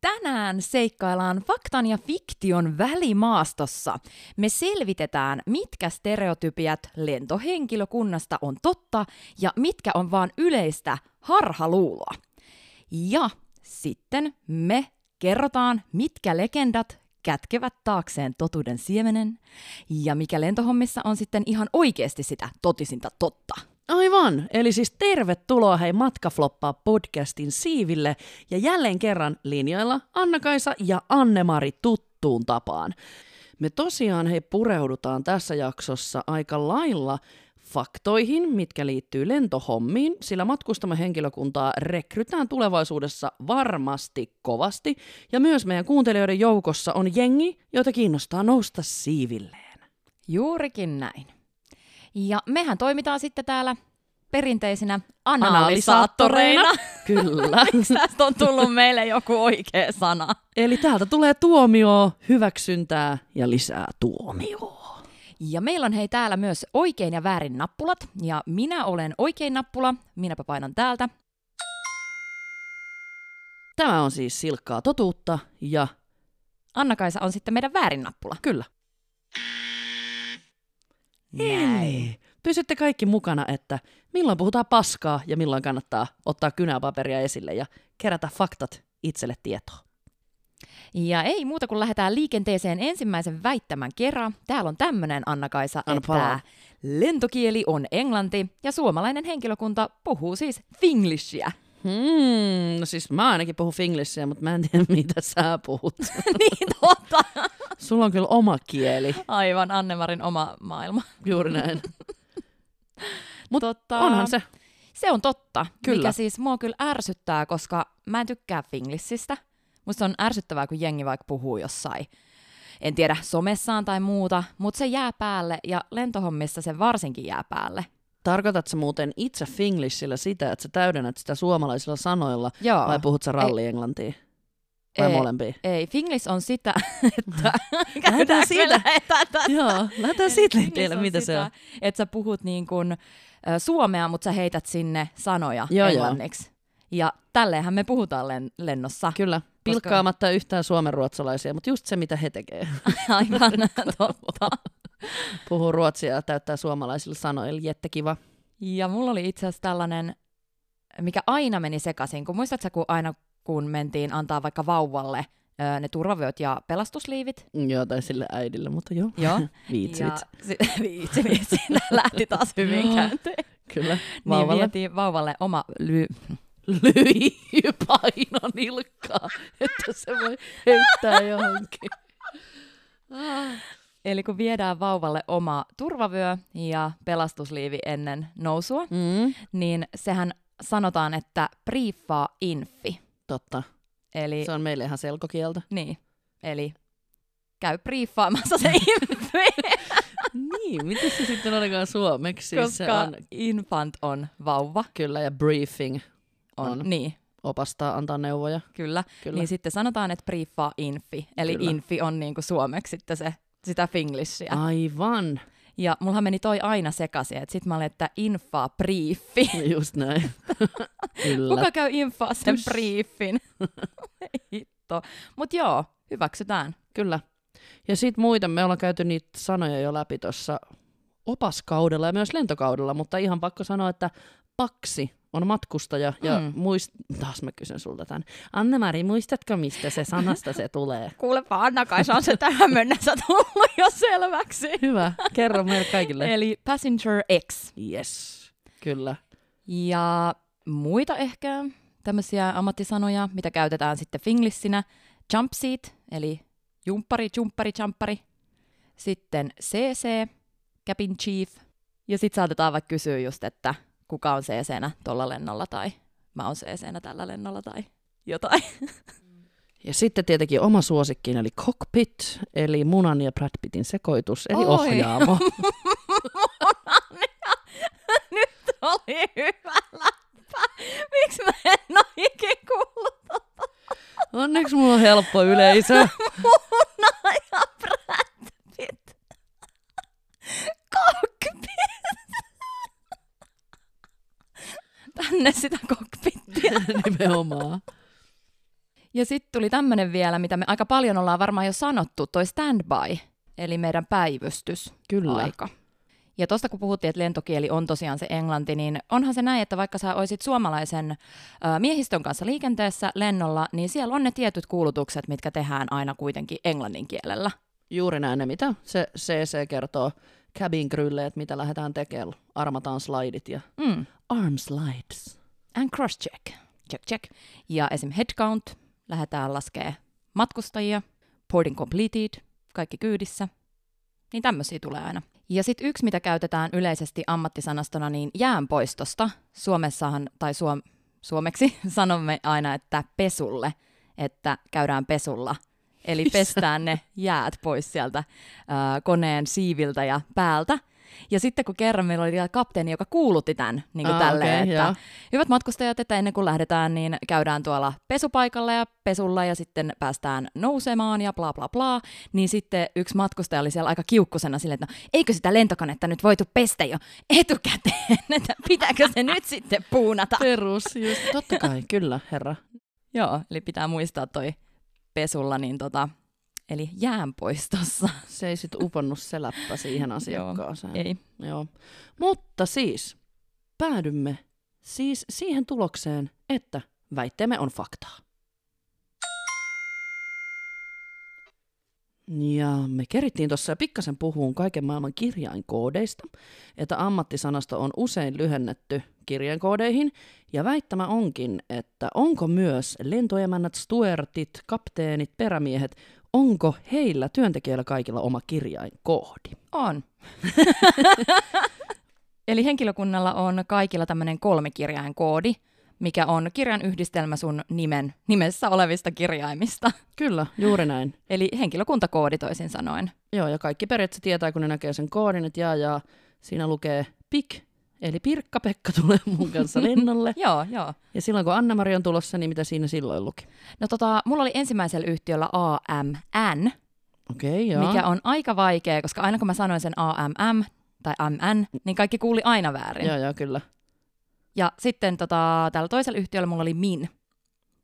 Tänään seikkaillaan faktan ja fiktion välimaastossa. Me selvitetään, mitkä stereotypiat lentohenkilökunnasta on totta ja mitkä on vaan yleistä harhaluuloa. Ja sitten me kerrotaan, mitkä legendat kätkevät taakseen totuuden siemenen ja mikä lentohommissa on sitten ihan oikeasti sitä totisinta totta. Aivan, eli siis tervetuloa hei Matkafloppaa podcastin siiville ja jälleen kerran linjoilla Anna-Kaisa ja Anne-Mari tuttuun tapaan. Me tosiaan hei pureudutaan tässä jaksossa aika lailla faktoihin, mitkä liittyy lentohommiin, sillä matkustamme henkilökuntaa rekrytään tulevaisuudessa varmasti kovasti, ja myös meidän kuuntelijoiden joukossa on jengi, jota kiinnostaa nousta siivilleen. Juurikin näin. Ja mehän toimitaan sitten täällä perinteisinä analysaattoreina. Kyllä. Tästä on tullut meille joku oikea sana. Eli täältä tulee tuomio, hyväksyntää ja lisää tuomioa. Ja meillä on hei täällä myös oikein ja väärin nappulat. Ja minä olen oikein nappula. Minäpä painan täältä. Tämä on siis silkkaa totuutta ja Anna-Kaisa on sitten meidän väärin nappula. kyllä. Näin. Pysytte kaikki mukana, että milloin puhutaan paskaa ja milloin kannattaa ottaa kynäpaperia esille ja kerätä faktat itselle tietoa. Ja ei muuta kuin lähdetään liikenteeseen ensimmäisen väittämän kerran. Täällä on tämmöinen Anna-Kaisa, Anna että palaa. lentokieli on englanti ja suomalainen henkilökunta puhuu siis finglishia. Hmm, no siis mä ainakin puhun finglishia, mutta mä en tiedä mitä sä puhut. niin totta. Sulla on kyllä oma kieli, Aivan Annemarin oma maailma. juuri näin. Mut totta, Onhan se. Se on totta, Kyllä. mikä siis mua kyllä ärsyttää, koska mä en tykkää finglishistä. Musta on ärsyttävää, kun jengi vaikka puhuu jossain, en tiedä, somessaan tai muuta, mutta se jää päälle ja lentohommissa se varsinkin jää päälle. Tarkoitatko sä muuten itse finglishillä sitä, että sä täydennät sitä suomalaisilla sanoilla, Joo. vai puhut sä rallienglantia? Vai Ei. molempia? Ei, finglish on sitä, että... Lähdetään siitä. Lähdetään. Joo, lähdetään siitä liikkeelle, mitä sitä, se on. Että sä puhut niin kuin, suomea, mutta sä heität sinne sanoja Joo, joo. englanniksi. Ja tälleenhän me puhutaan len- lennossa. Kyllä, pilkkaamatta yhtään suomenruotsalaisia, mutta just se, mitä he tekee. Aivan totta. Puhuu ruotsia ja täyttää suomalaisilla sanoilla, jättekiva. Ja mulla oli itse asiassa tällainen, mikä aina meni sekaisin, kun muistatko kun aina kun mentiin antaa vaikka vauvalle ne turvavyöt ja pelastusliivit? Joo, tai sille äidille, mutta joo. Joo. Viitsit. Ja, si- viitsi, viitsi. Lähti taas hyvin käyntiin. Kyllä, Niin vauvalle. vietiin vauvalle oma ly- Lyijypaino nilkkaa, että se voi heittää johonkin. Eli kun viedään vauvalle oma turvavyö ja pelastusliivi ennen nousua, Mm, niin sehän sanotaan, että briefaa infi. Totta. Eli, Se on meille ihan selkokieltä. niin, eli käy briefaamassa se infi, Niin, miten se sitten olikaan suomeksi? Siis se koska on, infant on vauva. kyllä, ja briefing On, On. Niin, opastaa, antaa neuvoja. kyllä. Kyllä. Niin sitten sanotaan, että briefaa infi. Eli Kyllä. infi on niinku suomeksi sitten se, sitä finglishia. Aivan. Ja mullahan meni toi aina sekaisin, että sit mä olin, että infaa briefi. Just näin. Kyllä. Kuka käy infaa sen Pys. briefin? Hitto. Mut joo, hyväksytään. Kyllä. Ja sitten muita, me ollaan käyty niitä sanoja jo läpi tuossa opaskaudella ja myös lentokaudella, mutta ihan pakko sanoa, että paksi on matkustaja ja Mm. muist... Taas mä kysyn sulta tämän. Anne-Mari, muistatko mistä se sanasta se tulee? Kuulepa Anna-Kaisa on se tähän mennessä tullut jo selväksi. Hyvä, kerro meille kaikille. Eli Passenger X. Yes, kyllä. Ja muita ehkä tämmöisiä ammattisanoja, mitä käytetään sitten finglissinä. Jumpseat, eli jumppari, jumppari, jumppari. Sitten CC, cabin chief. Ja sitten saatetaan vaikka kysyä just, että kuka on CC-nä tuolla lennolla tai mä oon CC-nä tällä lennolla tai jotain. Ja sitten tietenkin oma suosikkini oli cockpit, eli munan ja Brad Pittin sekoitus, eli Oi. ohjaamo. Nyt oli hyvä läppä. Miksi mä en ole ikinä kuullut tota Onneksi mulla on helppo yleisö. Muna ja Brad Pitt. Cockpit. Tänne sitä kokpittia. Nimenomaan. Ja sitten tuli tämmöinen vielä, mitä me aika paljon ollaan varmaan jo sanottu, toi standby, eli meidän päivystys. Kyllä. aika. Ja tuosta kun puhuttiin, että lentokieli on tosiaan se englanti, niin onhan se näin, että vaikka sä olisit suomalaisen miehistön kanssa liikenteessä lennolla, niin siellä on ne tietyt kuulutukset, mitkä tehdään aina kuitenkin englannin kielellä. Juuri näin ne, mitä se CC kertoo cabin crewlle, että mitä lähdetään tekemään. Armataan slidit ja Mm. Arm slides. And cross check. Check, check. Ja esim. head count, lähdetään laskee matkustajia, boarding completed, kaikki kyydissä. Niin tämmöisiä tulee aina. Ja sitten yksi, mitä käytetään yleisesti ammattisanastona, niin jäänpoistosta. Suomessahan, tai suom, suomeksi sanomme aina, että pesulle, että käydään pesulla. Eli pestään ne jäät pois sieltä ää, koneen siiviltä ja päältä. Ja sitten kun kerran meillä oli vielä kapteeni, joka kuulutti tämän niin kuin Aa, tälleen, okei, että joo. hyvät matkustajat, että ennen kuin lähdetään, niin käydään tuolla pesupaikalla ja pesulla ja sitten päästään nousemaan ja bla bla bla. Niin sitten yksi matkustaja oli siellä aika kiukkusena silleen, että no, eikö sitä lentokonetta nyt voitu pestä jo etukäteen, että pitääkö se nyt sitten puunata? Perus, just. Totta kai, kyllä, herra. Joo, eli pitää muistaa toi pesulla, niin tota, eli jäänpoistossa. Se ei sit uponnut se läppä siihen asiakkaaseen. Ei. Joo. Mutta siis päädymme siis siihen tulokseen, että väitteemme on faktaa. Ja me kerittiin tuossa pikkasen puhuun kaiken maailman kirjainkoodeista, että ammattisanasto on usein lyhennetty kirjainkoodeihin, ja väittämä onkin, että onko myös lentoemännät, stuertit, kapteenit, perämiehet, onko heillä työntekijöillä kaikilla oma kirjainkoodi? On. Eli henkilökunnalla on kaikilla tämmöinen kolmikirjain koodi, mikä on kirjan yhdistelmä sun nimen, nimessä olevista kirjaimista. Kyllä, juuri näin. Eli henkilökuntakoodi toisin sanoen. Joo, ja kaikki periaatteessa tietää, kun ne näkee sen koodin, että jaa, jaa, siinä lukee PIK, eli Pirkka-Pekka tulee mun kanssa lennolle. Joo, joo. Ja silloin kun Anna-Mari on tulossa, niin mitä siinä silloin luki? No tota, mulla oli ensimmäisellä yhtiöllä AMN, Okei, okay, joo. mikä on aika vaikea, koska aina kun mä sanoin sen AMM tai MN, niin kaikki kuuli aina väärin. Joo, joo, kyllä. Ja sitten tota, tällä toisella yhtiöllä mulla oli MIN,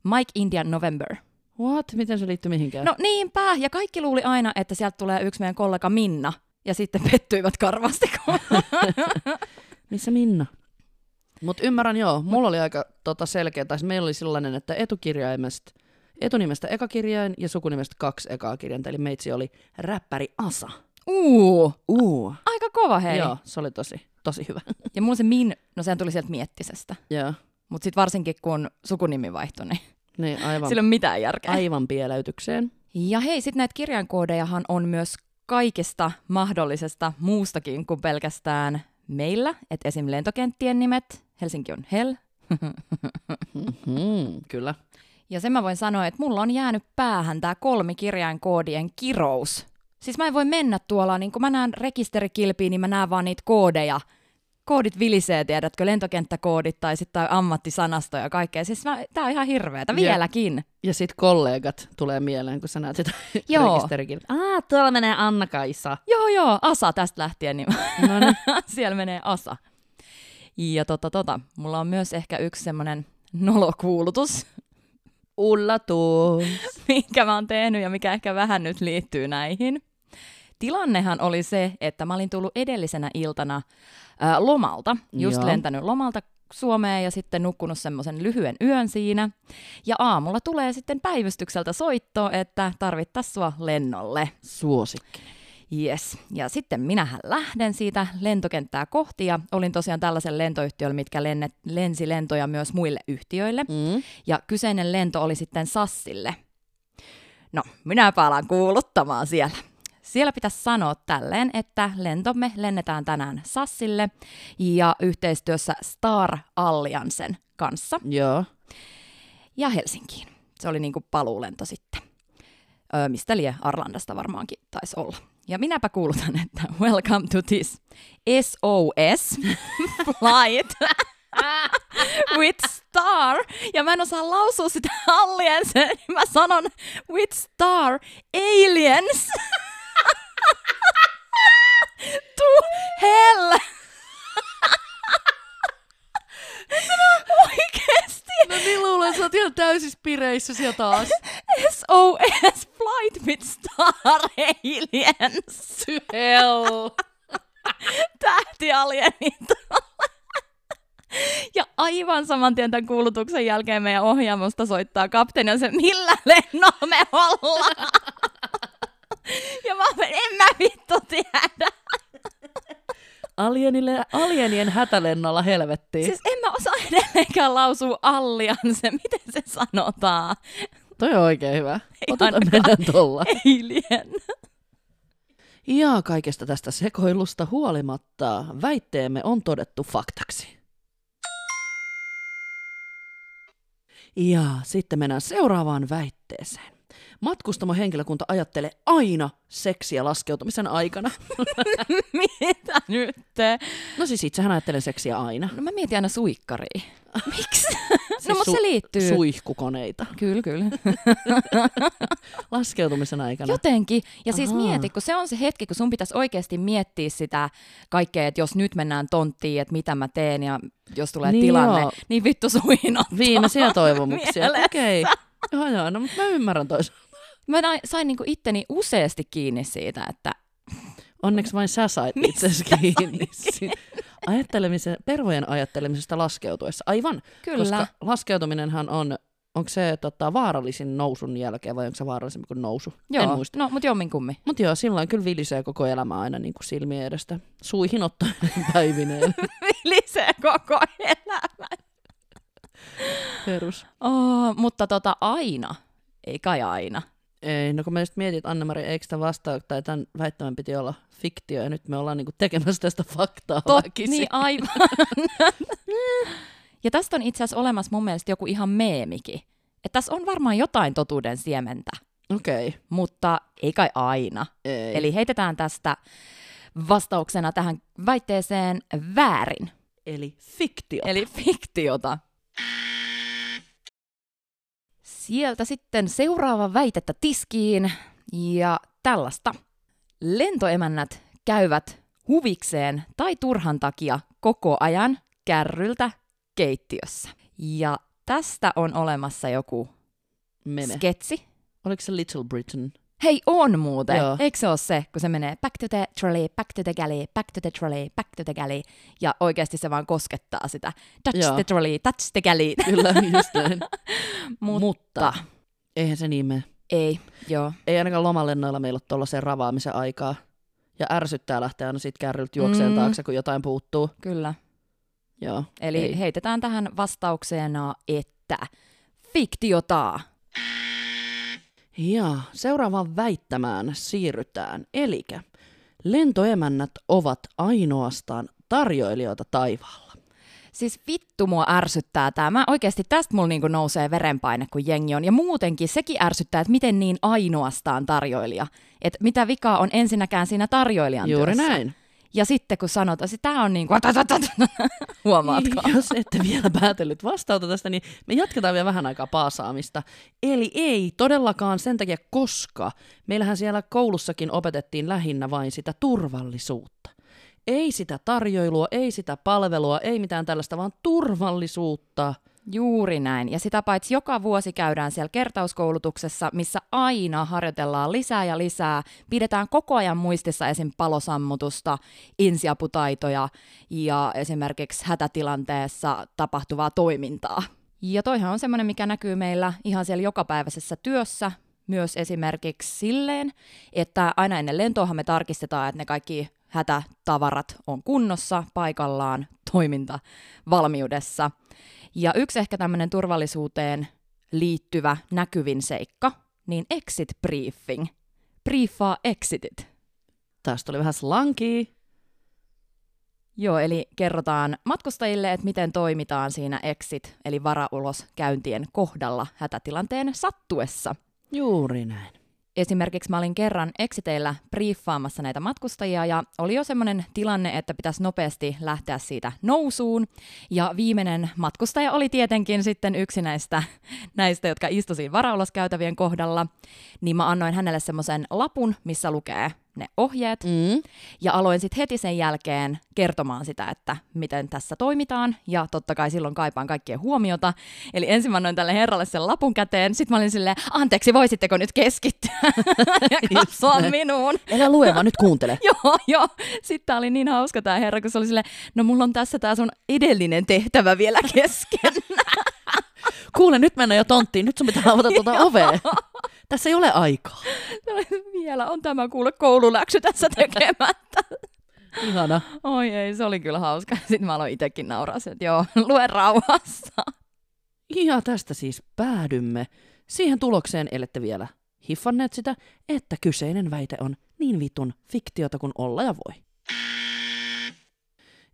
Mike Indian November. What? Miten se liittyy mihinkään? No niinpä, ja kaikki luuli aina, että sieltä tulee yksi meidän kollega Minna, ja sitten pettyivät karvasti. Missä Minna? Mutta ymmärrän joo, mulla oli aika tota, selkeä, tai meillä oli sellainen, että etukirjaimesta, etunimestä eka kirjain ja sukunimestä kaksi ekaa kirjainta, eli meitsi oli räppäri Asa. Uu, Uu. aika kova hei. Joo, se oli tosi, tosi hyvä. Ja mulla se Min, no sehän tuli sieltä miettisestä. joo, Mutta sitten varsinkin kun sukunimi vaihtui, niin niin aivan, sillä ei ole mitään järkeä. aivan pieleytykseen. Ja hei, sitten näitä kirjainkoodejahan on myös kaikesta mahdollisesta muustakin kuin pelkästään meillä. Että esim. lentokenttien nimet, Helsinki on Hell. Mm, kyllä. Ja sen mä voin sanoa, että mulla on jäänyt päähän tämä kolmikirjainkoodien kirous. Siis mä en voi mennä tuolla, niin kun mä näen rekisterikilpiä, niin mä näen vaan niitä koodeja. Koodit vilisee, tiedätkö, lentokenttäkoodit tai sitten tai ammattisanasto ja kaikkea. Siis mä, tää on ihan hirveetä, Ja- vieläkin. Ja sitten kollegat tulee mieleen, kun sä näet sitä Joo. rekisterikin. Ah, tuolla menee Anna-Kaisa. Joo, joo, Asa tästä lähtien, niin No niin. siellä menee Asa. Ja tota, tota, mulla on myös ehkä yksi semmoinen nolokuulutus, Ullatus. minkä mä oon tehnyt ja mikä ehkä vähän nyt liittyy näihin. Tilannehan oli se, että mä olin tullut edellisenä iltana ää, lomalta, just Joo. lentänyt lomalta Suomeen ja sitten nukkunut semmoisen lyhyen yön siinä. Ja aamulla tulee sitten päivystykseltä soitto, että tarvittaisiin sua lennolle. Suosikki. Yes. Ja sitten minähän lähden siitä lentokenttää kohti ja olin tosiaan tällaisen lentoyhtiöllä, mitkä lennet, lensi lentoja myös muille yhtiöille. Mm. Ja kyseinen lento oli sitten Sassille. No, minä alan kuuluttamaan siellä. Siellä pitäisi sanoa tälleen, että lentomme lennetään tänään Sassille ja yhteistyössä Star Alliancen kanssa Joo. ja Helsinkiin. Se oli niinku paluulento sitten. Öö, mistä lie Arlandasta varmaankin taisi olla. Ja minäpä kuulutan, että welcome to this SOS flight with star. Ja mä en osaa lausua sitä aliens, niin mä sanon with star aliens. to hell. sä oot ihan täysissä pireissä taas. SOS Flight with Star Aliens. To hell. Tähtialienit. Ja aivan saman tien tämän kuulutuksen jälkeen meidän ohjaamosta soittaa kapteeni ja se, millä lennolla me ollaan. Ja mä olen, en mä vittu tiedä. Alienille, alienien hätälennolla helvettiin. Siis en mä osaa edelleenkään lausua allianse, miten se sanotaan. Toi on oikein hyvä. Otetaan mennään tolla. Alien. Ja kaikesta tästä sekoilusta huolimatta väitteemme on todettu faktaksi. Ja sitten mennään seuraavaan väitteeseen. Matkustamohenkilökunta ajattelee aina seksiä laskeutumisen aikana. Mitä nyt? No siis itsehän ajattelen seksiä aina. No mä mietin aina suikkaria. Miksi? Siis no mutta se liittyy. Suihkukoneita Kyllä, kyllä. laskeutumisen aikana. Jotenkin. Ja siis Ahaa. mieti, kun se on se hetki, kun sun pitäisi oikeasti miettiä sitä kaikkea, että jos nyt mennään tonttiin, että mitä mä teen ja jos tulee Niin tilanne, joo. niin vittu suinottaa. Viimeisiä toivomuksia. Okei. Okay. Joo, joo, no mutta mä ymmärrän toisaalta. Mä sain niinku itteni useasti kiinni siitä, että Onneksi vain sä sait Mistä itse kiinni. siitä Ajattelemisen, pervojen ajattelemisesta laskeutuessa. Aivan, kyllä. koska laskeutuminenhan on, onko se tota, vaarallisin nousun jälkeen vai onko se vaarallisempi kuin nousu? joo. En muista. No, mutta jomminkummin. Mutta joo, silloin kyllä vilisee koko elämä aina niin kuin silmien edestä. Suihin ottaen päivineen. Lisää koko elämä. Perus. Oh, mutta tota aina. Ei kai aina. Ei, no kun mä just mietin, että Anne-Mari, eikö tämä vastaa, tai tämän väittämän piti olla fiktio, ja nyt me ollaan niinku tekemässä tästä faktaa Tot, väkisin. niin aivan. ja tästä on itse asiassa olemassa mun mielestä joku ihan meemikin. Että tässä on varmaan jotain totuuden siementä, Okei. Okay. mutta ei kai aina. Ei. Eli heitetään tästä vastauksena tähän väitteeseen väärin, Eli fiktio. eli fiktiota. Sieltä sitten seuraava väitettä tiskiin, ja tällaista. Lentoemännät käyvät huvikseen tai turhan takia koko ajan kärryltä keittiössä. Ja tästä on olemassa joku Meme. sketsi. Oliko se Little Britain? Hei, on muuten. Joo. Eikö se ole se, kun se menee back to the trolley, back to the galley, back to the trolley, back to the galley, ja oikeasti se vaan koskettaa sitä. Touch Joo. the trolley, touch the galley. Kyllä, just näin. Mutta, Mutta eihän se niin mene. ei, joo. Ei ainakaan lomalennoilla meillä ole tuollaisen ravaamisen aikaa. Ja ärsyttää lähteä aina siitä kärryltä juokseen Mm. taakse, kun jotain puuttuu. Kyllä. Joo. Eli ei. heitetään tähän vastauksena, että fiktiota. Ja seuraavaan väittämään siirrytään. Eli lentoemännät ovat ainoastaan tarjoilijoita taivaalla. Siis vittu mua ärsyttää tämä. Mä oikeasti tästä mulla niinku nousee verenpaine, kun jengi on. Ja muutenkin sekin ärsyttää, että miten niin ainoastaan tarjoilija. Että mitä vikaa on ensinnäkään siinä tarjoilijan Juuri työssä. näin. Ja sitten kun sanotaan, että tämä on niin kuin, huomaatko? Jos ette vielä päätellyt vastausta tästä, niin me jatketaan vielä vähän aikaa paasaamista. Eli ei todellakaan sen takia, koska meillähän siellä koulussakin opetettiin lähinnä vain sitä turvallisuutta. Ei sitä tarjoilua, ei sitä palvelua, ei mitään tällaista, vaan turvallisuutta. Juuri näin. Ja sitä paitsi joka vuosi käydään siellä kertauskoulutuksessa, missä aina harjoitellaan lisää ja lisää. Pidetään koko ajan muistissa esim. palosammutusta, ensiaputaitoja ja esimerkiksi hätätilanteessa tapahtuvaa toimintaa. Ja toihan on semmoinen, mikä näkyy meillä ihan siellä jokapäiväisessä työssä, myös esimerkiksi silleen, että aina ennen lentoahan me tarkistetaan, että ne kaikki hätätavarat on kunnossa, paikallaan, toiminta valmiudessa. Ja yksi ehkä tämmöinen turvallisuuteen liittyvä näkyvin seikka, niin exit briefing. Briefaa exitit. Tästä oli vähän slankia. Joo, eli kerrotaan matkustajille, että miten toimitaan siinä exit, eli varauloskäyntien kohdalla hätätilanteen sattuessa. Juuri näin. Esimerkiksi mä olin kerran exiteillä briefaamassa näitä matkustajia ja oli jo semmoinen tilanne, että pitäisi nopeasti lähteä siitä nousuun. Ja viimeinen matkustaja oli tietenkin sitten yksi näistä, näistä jotka istui siinä varauloskäytävien kohdalla. Niin mä annoin hänelle semmoisen lapun, missä lukee ne ohjeet. Mm. Ja aloin sitten heti sen jälkeen kertomaan sitä, että miten tässä toimitaan. Ja totta kai silloin kaipaan kaikkien huomiota. Eli ensin mä annoin tälle herralle sen lapun käteen. Sitten mä olin silleen, anteeksi, voisitteko nyt keskittyä ja katsoa minuun. Älä lue, vaan nyt kuuntele. joo, joo. Sitten tää oli niin hauska tämä herra, kun se oli silleen, no mulla on tässä tämä sun edellinen tehtävä vielä kesken. Kuule, nyt mennään jo tonttiin. Nyt sun pitää avata tuota ovea. Tässä ei ole aikaa. vielä on tämä kuule koululäksy tässä tekemättä. Ihana. Oi ei, se oli kyllä hauska. Sitten mä aloin itsekin nauraa, että joo, lue rauhassa. Ja tästä siis päädymme siihen tulokseen, ellette vielä hiffanneet sitä, että kyseinen väite on niin vitun fiktiota kuin olla ja voi.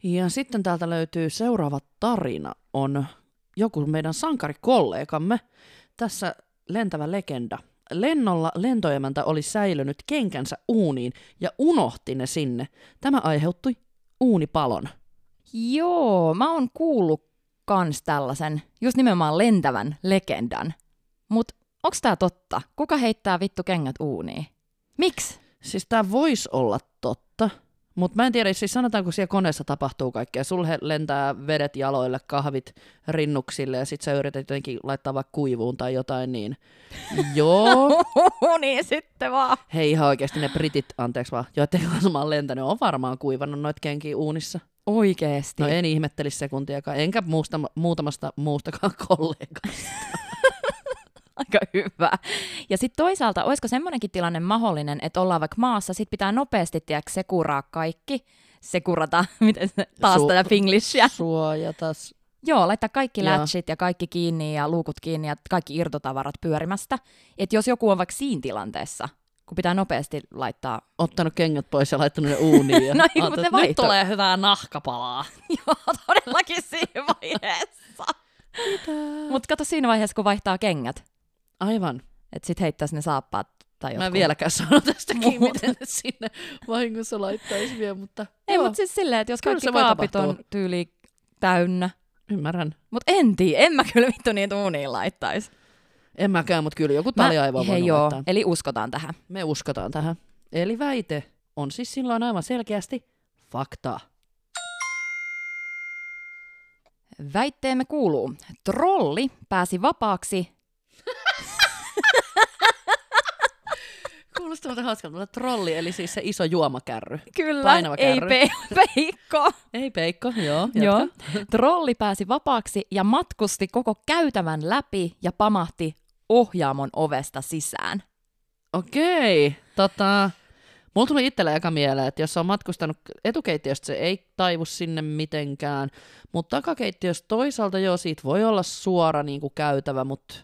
Ja sitten täältä löytyy seuraava tarina, on joku meidän sankarikollegamme. Tässä lentävä legenda. Lennolla lentoemäntä oli säilynyt kenkänsä uuniin ja unohti ne sinne. Tämä aiheutti uunipalon. Joo, mä oon kuullut kans tällaisen, just nimenomaan lentävän legendan. Mut onks tää totta? Kuka heittää vittu kengät uuniin? Miksi? Siis tämä voisi olla totta, mutta mä en tiedä, siis sanotaanko siellä koneessa tapahtuu kaikkea. Sulle lentää vedet jaloille, kahvit rinnuksille ja sit sä yrität jotenkin laittaa vaikka kuivuun tai jotain, niin joo. niin sitten vaan. Hei ihan oikeasti ne britit, anteeksi vaan, joiden kanssa mä oon lentänyt, on varmaan kuivannut noit kenkiä uunissa. Oikeesti. No en ihmettelisi sekuntiakaan, enkä muusta, muutamasta muustakaan kollegasta. Aika hyvä. Ja sitten toisaalta, olisiko semmoinenkin tilanne mahdollinen, että ollaan vaikka maassa, sit pitää nopeasti, tiedätkö, sekuraa kaikki. Sekurata, miten se, taas Su- tätä finglishia. Suojatas. Joo, laittaa kaikki latchit ja kaikki kiinni ja luukut kiinni ja kaikki irtotavarat pyörimästä. Että jos joku on vaikka siinä tilanteessa, kun pitää nopeasti laittaa... Ottanut kengät pois ja laittanut ne uuniin. Ja No ei, mutta nyt vaihto- tulee hyvää nahkapalaa. Joo, todellakin siinä vaiheessa. Mutta kato siinä vaiheessa, kun vaihtaa kengät, Aivan. että sit heittäisi ne saappaat tai Mä jotkut. en vieläkään sano tästäkin, Muuta. miten ne sinne vahingossa laittaisi vielä, mutta Ei, mutta siis silleen, että jos Kyllä kaikki kaapit on tyyli täynnä. ymmärrän. Mutta en tiedä, en mä kyllä vittu niitä uuniin laittaisi. En mäkään, mutta kyllä joku Mä- taliaivo on hei joo, laittaa. eli uskotaan tähän. Me uskotaan tähän. Eli väite on siis silloin aivan selkeästi faktaa. Väitteemme kuuluu, trolli pääsi vapaaksi Kuulostaa muuten hauskalta, mutta trolli, eli siis se iso juomakärry. Kyllä, Painava ei kärry. pe- peikko. Ei peikko, joo. Joo. Trolli pääsi vapaaksi ja matkusti koko käytävän läpi ja pamahti ohjaamon ovesta sisään. Okei, tota, mulla tuli itsellä eka mieleen, että jos on matkustanut etukeittiöstä, se ei taivu sinne mitenkään, mutta takakeittiöstä toisaalta joo, siitä voi olla suora niin kuin käytävä, mutta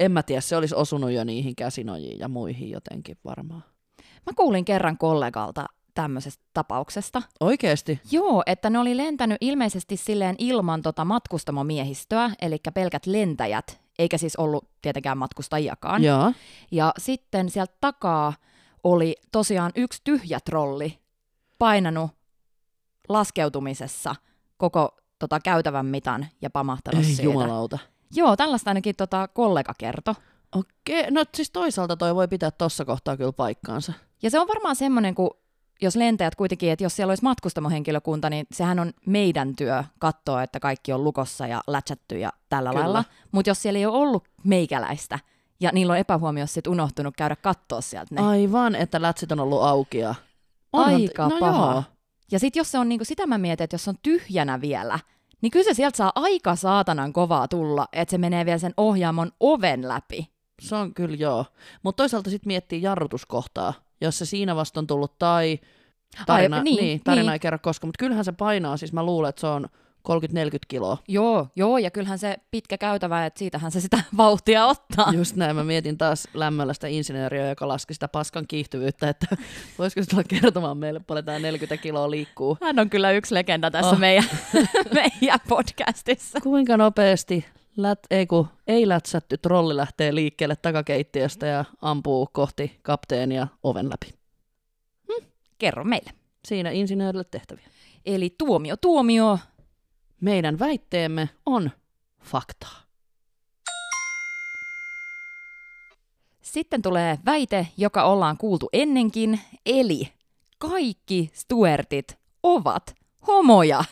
en mä tiedä, se olisi osunut jo niihin käsinojiin ja muihin jotenkin varmaan. Mä kuulin kerran kollegalta tämmöisestä tapauksesta. Oikeesti? Joo, että ne oli lentänyt ilmeisesti silleen ilman tota matkustamomiehistöä, eli pelkät lentäjät, eikä siis ollut tietenkään matkustajiakaan. Joo. Ja sitten sieltä takaa oli tosiaan yksi tyhjä trolli painanut laskeutumisessa koko tota käytävän mitan ja pamahtanut Ei siitä. jumalauta. Joo, tällaista ainakin tota kollega kertoi. Okei, no siis toisaalta toi voi pitää tossa kohtaa kyllä paikkaansa. Ja se on varmaan semmoinen, kun jos lentäjät kuitenkin, että jos siellä olisi matkustamohenkilökunta, niin sehän on meidän työ katsoa, että kaikki on lukossa ja lätsätty ja tällä Kyllä. lailla. Mutta jos siellä ei ole ollut meikäläistä ja niillä on epähuomiossa sit unohtunut käydä katsoa sieltä ne. Aivan, että lätsit on ollut auki ja... Onhan- Aika no paha. Joo. Ja sitten jos se on, niinku, sitä mä mietin, että jos se on tyhjänä vielä, niin kyllä se sieltä saa aika saatanan kovaa tulla, että se menee vielä sen ohjaamon oven läpi. Se on kyllä joo. Mutta toisaalta sitten miettii jarrutuskohtaa, jos se siinä vasta on tullut tai tarina, Ai, niin, niin, tarina niin. ei kerro koska, mutta kyllähän se painaa, siis mä luulen, että se on 30-40 kiloa. Joo, joo, ja kyllähän se pitkä käytävä, että siitähän se sitä vauhtia ottaa. Just näin, mä mietin taas lämmöllä sitä insinööriä, joka laski sitä paskan kiihtyvyyttä, että voisiko se tulla kertomaan meille, paljon tämä 40 kiloa liikkuu. Hän on kyllä yksi legenda tässä Oh. meidän, meidän podcastissa. Kuinka nopeasti lät, ei, kun, ei lätsätty trolli lähtee liikkeelle takakeittiöstä ja ampuu kohti kapteenia oven läpi. Kerro meille. Siinä insinöörille tehtäviä. Eli tuomio, tuomio. Meidän väitteemme on faktaa. Sitten tulee väite, joka ollaan kuultu ennenkin, eli kaikki Stuartit ovat homoja.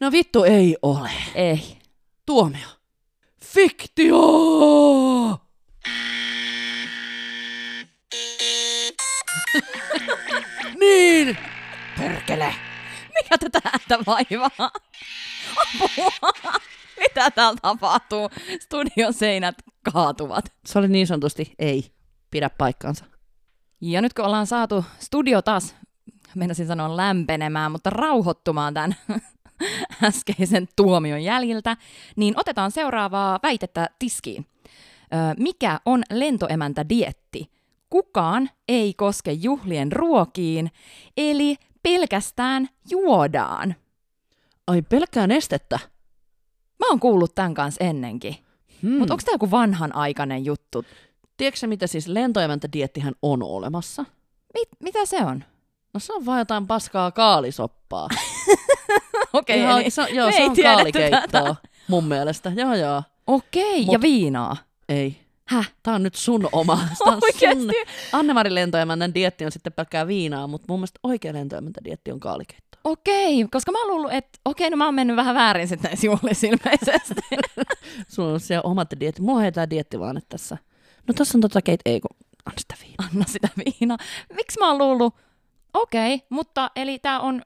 No vittu ei ole. Ei. Tuomio. Fiktio! niin! Perkele! Mikä tätä ääntä vaivaa? Apua! Mitä täällä tapahtuu? Studion seinät kaatuvat. Se oli niin sanotusti ei pidä paikkaansa. Ja nyt kun ollaan saatu studio taas, meinasin sanoa lämpenemään, mutta rauhoittumaan tämän äskeisen tuomion jäljiltä, niin otetaan seuraavaa väitettä tiskiin. Mikä on lentoemäntä dietti? Kukaan ei koske juhlien ruokiin, eli pelkästään juodaan. Ai pelkkää nestettä. Mä oon kuullut tämän kanssa ennenkin. Hmm. Mutta onko tämä joku vanhanaikainen juttu? Tiedätkö mitä siis lentoemäntädiettihän on olemassa? Mit, mitä se on? No se on vaan jotain paskaa kaalisoppaa. Okei, Ihan, eli se, on- joo, me se on kaalikeittoa tätä. mun mielestä. Joo, joo. Okei, Mut- ja viinaa. Ei. Häh? Tää on nyt sun oma. Tää on Oikeesti? sun. Anne-Mari lentoemännän dietti on sitten pelkkää viinaa, mutta mun mielestä oikea lentoemäntä dietti on kaalikeitto. Okei, koska mä oon luullut, että okei, no mä oon mennyt vähän väärin sitten näissä juhlissa ilmeisesti. Sulla on siellä omat dietti. Mulla on tää dietti vaan, että tässä. No tässä on tota keit, ei kun anna sitä viinaa. Anna sitä viinaa. Miksi mä oon luullut? Okei, mutta eli tää on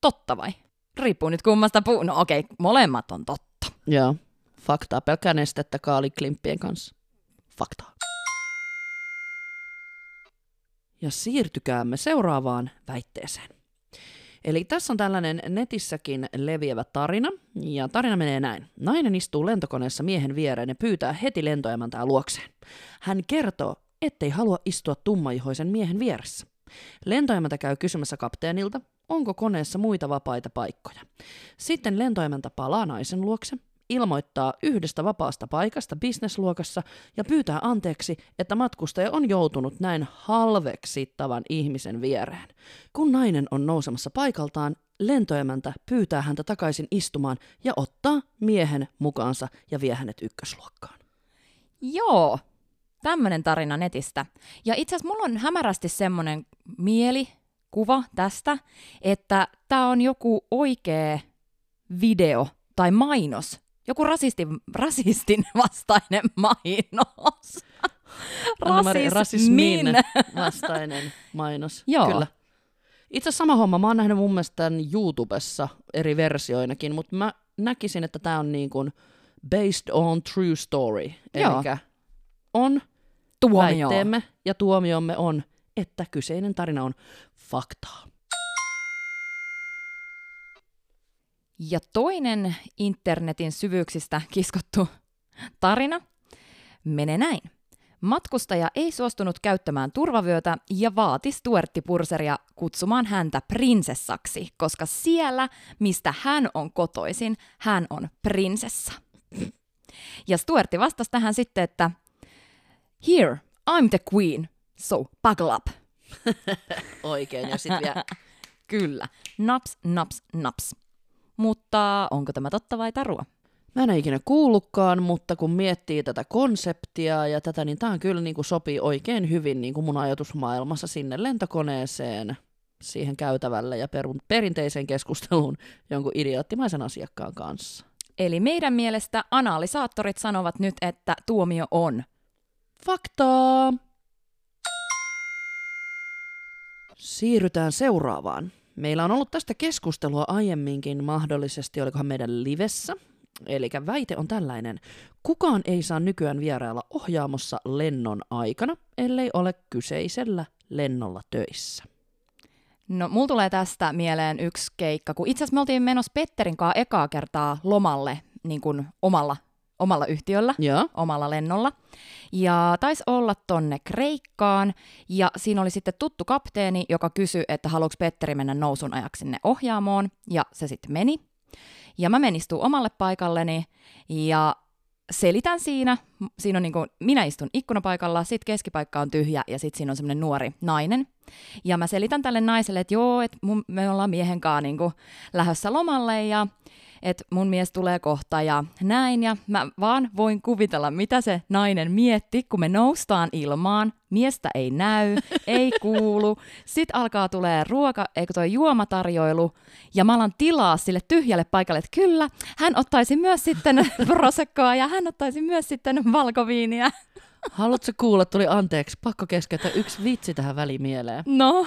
totta vai? Riippuu nyt kummasta puu... No okei, molemmat on totta. Joo. Faktaa. Pelkkää nestettä kaaliklimppien kanssa. Faktaa. Ja siirtykäämme seuraavaan väitteeseen. Eli tässä on tällainen netissäkin leviävä tarina, ja tarina menee näin. Nainen istuu lentokoneessa miehen viereen ja pyytää heti lentoemäntää luokseen. Hän kertoo, ettei halua istua tummaihoisen miehen vieressä. Lentoemäntä käy kysymässä kapteenilta, onko koneessa muita vapaita paikkoja. Sitten lentoemäntä palaa naisen luokse, ilmoittaa yhdestä vapaasta paikasta bisnesluokassa ja pyytää anteeksi, että matkustaja on joutunut näin halveksittavan ihmisen viereen. Kun nainen on nousemassa paikaltaan, lentoemäntä pyytää häntä takaisin istumaan ja ottaa miehen mukaansa ja vie hänet ykkösluokkaan. Joo, tämmönen tarina netistä. Ja itse asiassa mulla on hämärästi semmoinen mielikuva tästä, että tämä on joku oikea video tai mainos. Joku rasistin, rasistin vastainen mainos. Anna-Mari, rasismin vastainen mainos. Joo. Kyllä. Itse asiassa sama homma. Mä oon nähnyt mun mielestä tämän YouTubessa eri versioinakin, mutta mä näkisin, että tämä on niin kuin based on true story. Eli on Tuomio. väitteemme ja tuomiomme on, että kyseinen tarina on faktaa. Ja toinen internetin syvyyksistä kiskottu tarina menee näin. Matkustaja ei suostunut käyttämään turvavyötä ja vaati Stuarttipurseria kutsumaan häntä prinsessaksi, koska siellä, mistä hän on kotoisin, hän on prinsessa. Ja Stuartti vastasi tähän sitten, että Here, I'm the queen, so buckle up. Oikein. Ja sitten vielä Kyllä, naps, naps, naps. Mutta onko tämä totta vai tarua? Mä en ole ikinä kuullutkaan, mutta kun miettii tätä konseptia ja tätä, niin tämä kyllä niin kuin sopii oikein hyvin niin kuin mun ajatusmaailmassa sinne lentokoneeseen, siihen käytävälle ja perun, perinteiseen keskusteluun jonkun idioottimaisen asiakkaan kanssa. Eli meidän mielestä analysaattorit sanovat nyt, että tuomio on. Faktaa! Siirrytään seuraavaan. Meillä on ollut tästä keskustelua aiemminkin mahdollisesti, olikohan meidän livessä. Eli väite on tällainen. Kukaan ei saa nykyään vierailla ohjaamossa lennon aikana, ellei ole kyseisellä lennolla töissä. No, mulla tulee tästä mieleen yksi keikka, kun itse asiassa me oltiin menossa Petterin kanssa ekaa kertaa lomalle niin kuin omalla, omalla yhtiöllä, Joo. omalla lennolla. Ja taisi olla tonne Kreikkaan, ja siinä oli sitten tuttu kapteeni, joka kysyi, että haluatko Petteri mennä nousun ajaksi sinne ohjaamoon, ja se sitten meni. Ja mä menin istuu omalle paikalleni, ja selitän siinä, siinä on niin kuin, minä istun ikkunapaikalla, sit keskipaikka on tyhjä, ja sitten siinä on semmoinen nuori nainen. Ja mä selitän tälle naiselle, että joo, että mun, me ollaan miehen kanssa niin kuin lähdössä lomalle, ja että mun mies tulee kohta ja näin. Ja mä vaan voin kuvitella, mitä se nainen mietti, kun me noustaan ilmaan. Miestä ei näy, ei kuulu. Sitten alkaa tulee ruoka, eikö toi juomatarjoilu. Ja mä alan tilaa sille tyhjälle paikalle, että kyllä, hän ottaisi myös sitten prosekkoa ja hän ottaisi myös sitten valkoviiniä. Haluatko kuulla, tuli anteeksi, pakko keskeyttää yksi vitsi tähän väliin mieleen. No,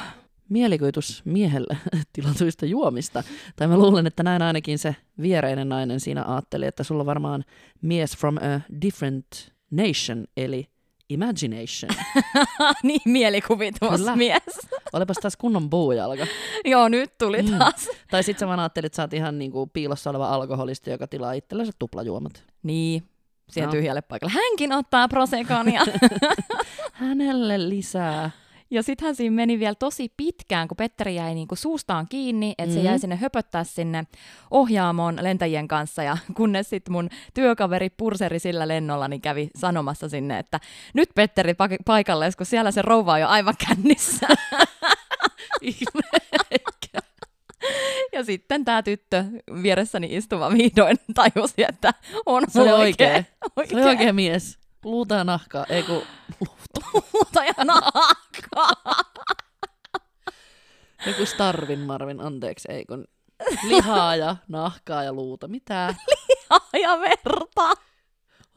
Mielikuvitus miehelle tilatuista juomista. Tai mä luulen, että näin ainakin se viereinen nainen siinä ajatteli, että sulla on varmaan mies from a different nation, eli imagination. niin mielikuvitusmies. Olepas taas kunnon puujalka. Joo, nyt tuli Mm. taas. Tai sit sä vaan ajattelit, että sä oot ihan niinku piilossa oleva alkoholisti, joka tilaa itsellensä tuplajuomat. Niin, siihen No. tyhjälle paikalle. Hänkin ottaa prosekonia. Hänelle lisää. Ja sitten hän siinä meni vielä tosi pitkään, kun Petteri jäi niinku suustaan kiinni, että mm-hmm. se jäi sinne höpöttää sinne ohjaamoon lentäjien kanssa. Ja kunnes sitten mun työkaveri Purseri sillä lennolla niin kävi sanomassa sinne, että nyt Petteri pa- paikalle, kun siellä se rouva on jo aivan kännissä. ja sitten tämä tyttö vieressäni istuva vihdoin tajusi, että on Se oli mulla oikee. oikee, Se oli oikein mies. Luuta ja nahkaa. Ei kun Luuta ja nahkaa. joku Starvin Marvin, anteeksi, ei kun lihaa ja nahkaa ja luuta. Mitä? ja verta.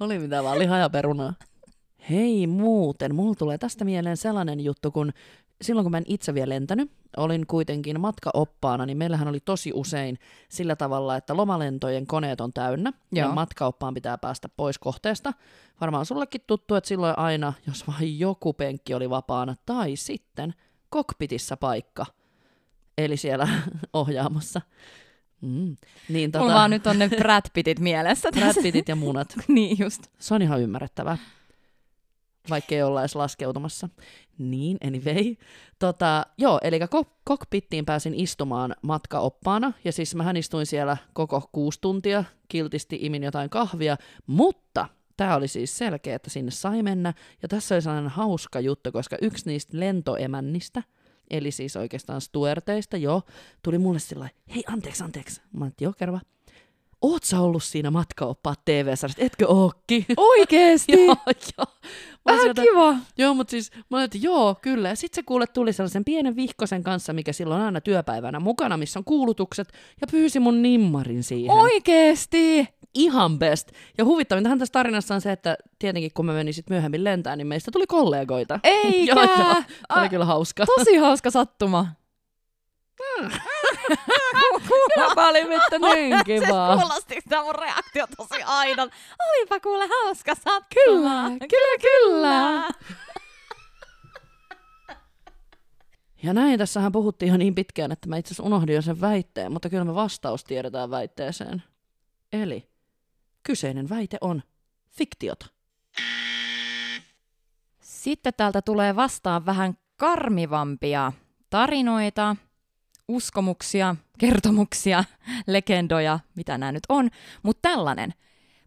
Oli mitä vaan, lihaa ja perunaa. Hei muuten, mulla tulee tästä mieleen sellainen juttu, kun silloin kun mä en itse vielä lentänyt, olin kuitenkin matkaoppaana, niin meillähän oli tosi usein sillä tavalla, että lomalentojen koneet on täynnä Joo. ja matkaoppaan pitää päästä pois kohteesta. Varmaan sullekin tuttu, että silloin aina, jos vain joku penkki oli vapaana, tai sitten kokpitissa paikka, eli siellä ohjaamassa. Mm. Niin, Mulla vaan nyt on ne Brad Pittit mielessä. Brad. Pittit ja munat. niin just. Se on ihan ymmärrettävää, vaikka ei olla edes laskeutumassa. Niin, anyway. Tota, joo, eli kok- kokpittiin pääsin istumaan matkaoppaana, ja siis mähän istuin siellä koko kuusi tuntia, kiltisti imin jotain kahvia, mutta tämä oli siis selkeä, että sinne sai mennä, ja tässä oli sellainen hauska juttu, koska yksi niistä lentoemännistä, eli siis oikeastaan stuerteista, joo, tuli mulle sillä hei anteeksi, anteeksi. Mä että joo, kerro vaan. Oot sä ollut siinä matkaoppaat TV-sarjassa? Etkö ookki? Oikeesti? joo, joo. Vähän sieltä- kiva. Joo, mutta siis mä olin, että joo, kyllä. Ja sit se kuule tuli sellaisen pienen vihkosen kanssa, mikä silloin aina työpäivänä mukana, missä on kuulutukset, ja pyysi mun nimmarin siihen. Oikeesti? Ihan best. Ja huvittavintahan tässä tarinassa on se, että tietenkin kun mä menin sit myöhemmin lentää, niin meistä tuli kollegoita. Eikä. joo, joo. Se oli Ai, kyllä hauska. Tosi hauska sattuma. Kuulapa oli mitään niin kivaa. Kuulosti sitä mun reaktio tosi aidon. Olipa kuule hauska sattuma. Kyllä, kyllä, kyllä. Ja näin, tässähän puhuttiin jo niin pitkään, että mä itse asiassa unohdin jo sen väitteen, mutta kyllä me vastaus tiedetään väitteeseen. Eli kyseinen väite on fiktiota. Sitten täältä tulee vastaan vähän karmivampia tarinoita, uskomuksia, kertomuksia, legendoja, mitä nämä nyt on. Mutta tällainen.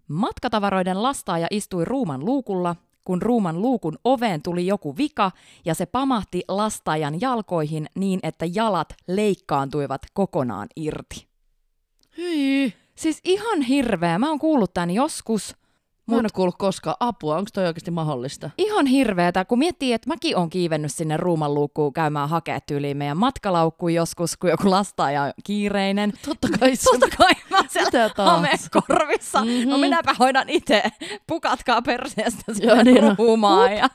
Matkatavaroiden lastaaja istui ruuman luukulla, kun ruuman luukun oveen tuli joku vika ja se pamahti lastaajan jalkoihin niin, että jalat leikkaantuivat kokonaan irti. Hyi. Siis ihan hirveä. Mä oon kuullut tän joskus. Mä en ole kuullut koskaan apua. Onko toi oikeasti mahdollista? Ihan hirveetä, kun miettii, että mäkin on kiivennyt sinne ruuman luukkuun käymään hakea tyyliin meidän matkalaukkuun joskus, kun joku lastaaja on kiireinen. Totta kai se Totta kai mä oon siellä hamekorvissa. Mm-hmm. No minäpä hoidan itse. Pukatkaa perseestä sinne niin ruumaan. Ja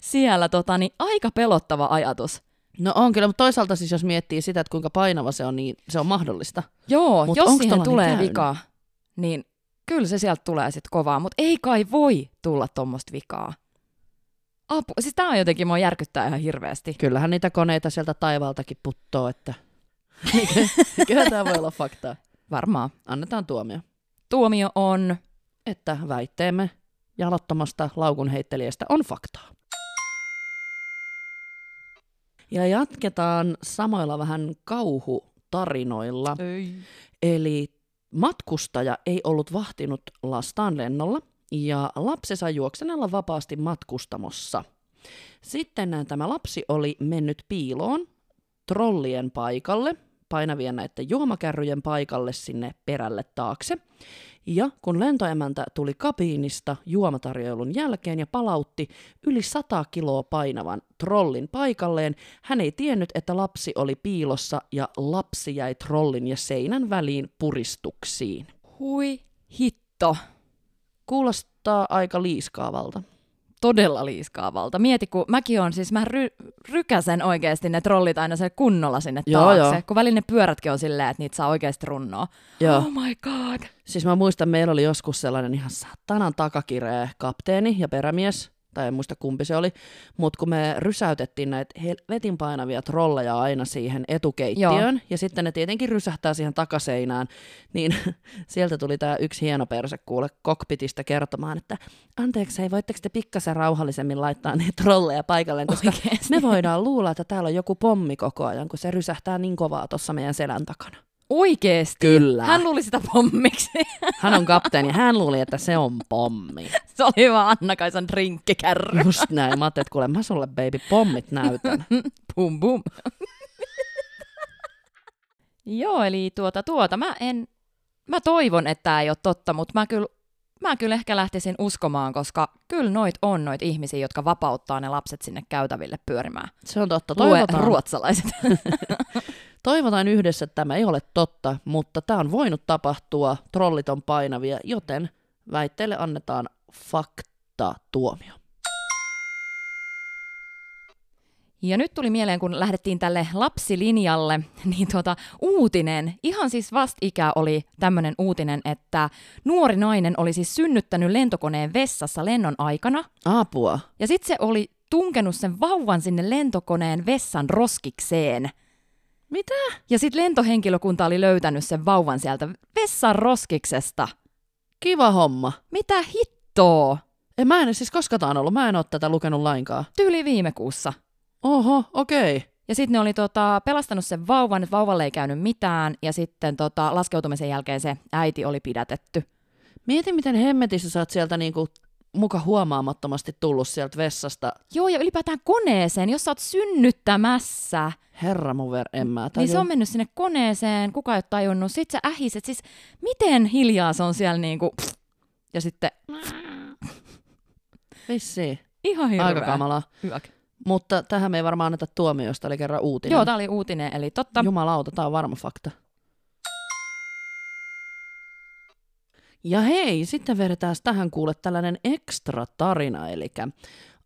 siellä tota, niin aika pelottava ajatus. No on kyllä, mutta toisaalta siis jos miettii sitä, että kuinka painava se on, niin se on mahdollista. Joo, Mut jos siihen tulee käynyt? vikaa, niin kyllä se sieltä tulee sitten kovaa. Mutta ei kai voi tulla tuommoista vikaa. Apu. Siis tää on jotenkin, mua järkyttää ihan hirveästi. Kyllähän niitä koneita sieltä taivaaltakin puttoo, että kyllä tämä voi olla faktaa. Varmaan. Annetaan tuomio. Tuomio on että väitteemme jalottomasta laukunheittelijästä on faktaa. Ja jatketaan samoilla vähän kauhutarinoilla. Ei. Eli matkustaja ei ollut vahtinut lastaan lennolla ja lapsi sai juoksenella vapaasti matkustamossa. Sitten tämä lapsi oli mennyt piiloon trollien paikalle painavien näiden juomakärryjen paikalle sinne perälle taakse. Ja kun lentoemäntä tuli kabiinista juomatarjoilun jälkeen ja palautti yli 100 kiloa painavan trollin paikalleen, hän ei tiennyt, että lapsi oli piilossa ja lapsi jäi trollin ja seinän väliin puristuksiin. Hui hitto. Kuulostaa aika liiskaavalta. Todella liiskaavalta. Mieti, kun mäkin on, siis mä ry- rykäsen oikeasti ne trollit aina se kunnolla sinne Joo, taakse. joo. Kun välillä ne pyörätkin on silleen, että niitä saa oikeasti runnoa. Joo. Oh my god. Siis mä muistan, meillä oli joskus sellainen ihan satanan takakireä kapteeni ja perämies, tai en muista kumpi se oli, mutta kun me rysäytettiin näitä helvetin painavia trolleja aina siihen etukeittiöön, Joo. ja sitten ne tietenkin rysähtää siihen takaseinään, niin sieltä tuli tämä yksi hieno perse kuule kokpitista kertomaan, että anteeksi, ei voitteko te pikkasen rauhallisemmin laittaa niitä trolleja paikalleen, koska Oikeesti? me voidaan luulla, että täällä on joku pommi koko ajan, kun se rysähtää niin kovaa tuossa meidän selän takana. Oikeesti? Kyllä. Hän luuli sitä pommiksi. Hän on kapteeni ja hän luuli, että se on pommi. se oli vaan Anna-Kaisan drinkkikärry. Just näin. Mä ajattelin, että kuule, mä sulle baby pommit näytän. Bum bum. Joo, eli tuota, tuota, mä en, mä toivon, että tämä ei ole totta, mutta mä kyllä, mä kyllä ehkä lähtisin uskomaan, koska kyllä noit on noit ihmisiä, jotka vapauttaa ne lapset sinne käytäville pyörimään. Se on totta. Lue Toivotaan, ruotsalaiset. Toivotaan yhdessä, että tämä ei ole totta, mutta tämä on voinut tapahtua. Trollit on painavia, joten väitteelle annetaan fakta tuomio. Ja nyt tuli mieleen, kun lähdettiin tälle lapsilinjalle, niin tuota, uutinen, ihan siis vastikä oli tämmöinen uutinen, että nuori nainen oli siis synnyttänyt lentokoneen vessassa lennon aikana, Apua. ja sitten se oli tunkenut sen vauvan sinne lentokoneen vessan roskikseen. Mitä? Ja sitten lentohenkilökunta oli löytänyt sen vauvan sieltä vessan roskiksesta. Kiva homma. Mitä hittoa? En, mä en siis koskaan ollut, mä en ole tätä lukenut lainkaan. Tyyli viime kuussa. Oho, okei. Okay. Ja sitten ne oli tota, pelastanut sen vauvan, että vauvalle ei käynyt mitään, ja sitten tota, laskeutumisen jälkeen se äiti oli pidätetty. Mieti, miten hemmetissä sä oot sieltä niinku muka huomaamattomasti tullut sieltä vessasta. Joo, ja ylipäätään koneeseen, jos sä oot synnyttämässä, Herra mun ver, en mä niin se on mennyt sinne koneeseen, kuka ei ole tajunnut, sit sä ähiset, siis miten hiljaa se on siellä niinku, ja sitten Vissiin. ihan hirveä. Aika kamalaa. Hyvä. Mutta tähän me ei varmaan anneta tuomiosta, oli kerran uutinen. Joo, tää oli uutinen, eli totta. Jumalauta, tää on varma fakta. Ja hei, sitten vedetään tähän kuule tällainen ekstra tarina, eli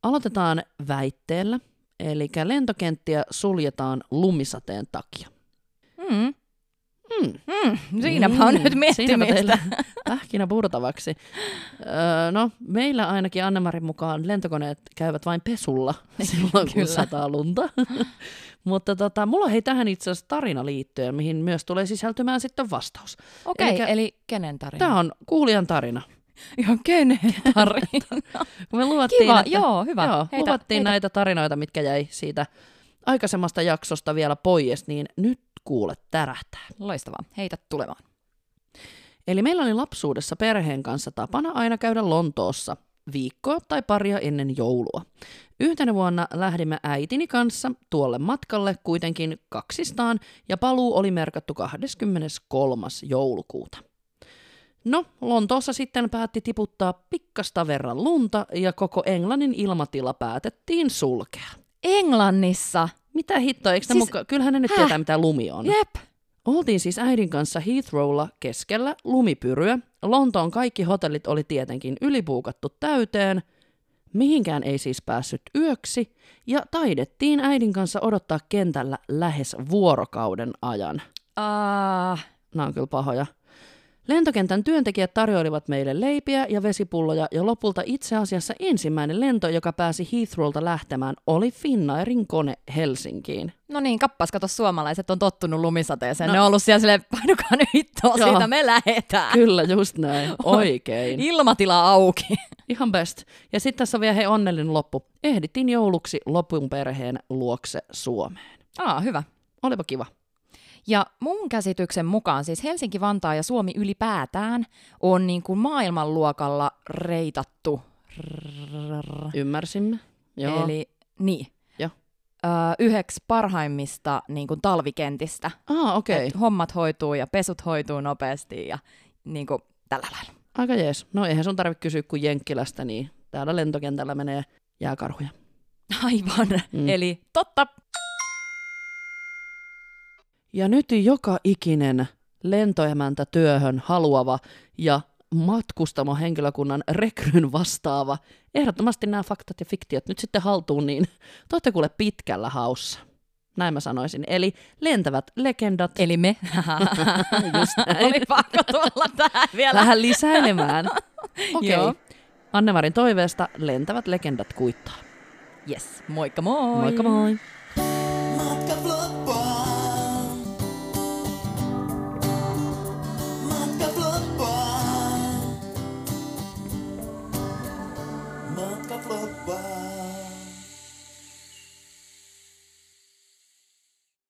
aloitetaan väitteellä, eli lentokenttiä suljetaan lumisateen takia. Mm. Mm. Mm. Siinäpä on nyt miettimistä. pähkinä purtavaksi. Öö, no, meillä ainakin Annemarin mukaan lentokoneet käyvät vain pesulla silloin, kun sataa lunta. Mutta tota, mulla hei tähän itse asiassa tarina liittyen, mihin myös tulee sisältymään sitten vastaus. Okei, Elikkä- eli kenen tarina? Tämä on kuulijan tarina. Ihan kenen tarina? Kun me luvattiin, Kiva, että, joo, hyvä. Joo, Heitä- luvattiin heitä. näitä tarinoita, mitkä jäi siitä aikaisemmasta jaksosta vielä pois, niin nyt kuule tärähtää. Loistavaa, heitä tulemaan. Eli meillä oli lapsuudessa perheen kanssa tapana aina käydä Lontoossa viikkoa tai paria ennen joulua. Yhtenä vuonna lähdimme äitini kanssa tuolle matkalle kuitenkin kaksistaan ja paluu oli merkattu 23. joulukuuta. No, Lontoossa sitten päätti tiputtaa pikkasta verran lunta ja koko Englannin ilmatila päätettiin sulkea. Englannissa. Mitä hittoa, eikö Siis- muka, kyllähän ne nyt Häh? tietää mitä lumi on. Jep. Oltiin siis äidin kanssa Heathrowlla keskellä lumipyryä. Lontoon kaikki hotellit oli tietenkin ylipuukattu täyteen. Mihinkään ei siis päässyt yöksi, ja taidettiin äidin kanssa odottaa kentällä lähes vuorokauden ajan. Uh, Nämä on kyllä pahoja. Lentokentän työntekijät tarjoilivat meille leipiä ja vesipulloja, ja lopulta itse asiassa ensimmäinen lento, joka pääsi Heathrowlta lähtemään, oli Finnairin kone Helsinkiin. no niin, kappas, kato, suomalaiset on tottunut lumisateeseen. No. Ne on ollut siellä silleen, painokaa nyt hittoa, Joo. siitä me lähetään. Kyllä, just näin. Oikein. Ilmatila auki. Ihan best. Ja sitten tässä on vielä hei onnellinen loppu. Ehdittiin jouluksi lopun perheen luokse Suomeen. Aa, hyvä. Olipa kiva. Ja mun käsityksen mukaan siis Helsinki, Vantaa ja Suomi ylipäätään on niin kuin maailmanluokalla reitattu. Ymmärsimme. Joo. Eli niin. Ö, yhdeksi parhaimmista niin kuin talvikentistä. Ah. Okay. Hommat hoituu ja pesut hoituu nopeasti ja niin kuin tällä lailla. Aika jees. No eihän sun tarvitse kysyä kuin Jenkkilästä, niin täällä lentokentällä menee jääkarhuja. Aivan. Mm. Eli totta. Ja nyt joka ikinen lentoemäntä työhön haluava ja matkustamo henkilökunnan rekryn vastaava. Ehdottomasti nämä faktat ja fiktiot nyt sitten haltuun, niin te kuule pitkällä haussa. Näin mä sanoisin. Eli lentävät legendat. Eli me. Just näin. Oli pakko tulla tähän vielä. Vähän lisäilemään. Okei. Okay. Annemarin toiveesta lentävät legendat kuittaa. Yes, moikka moi. Moikka moi.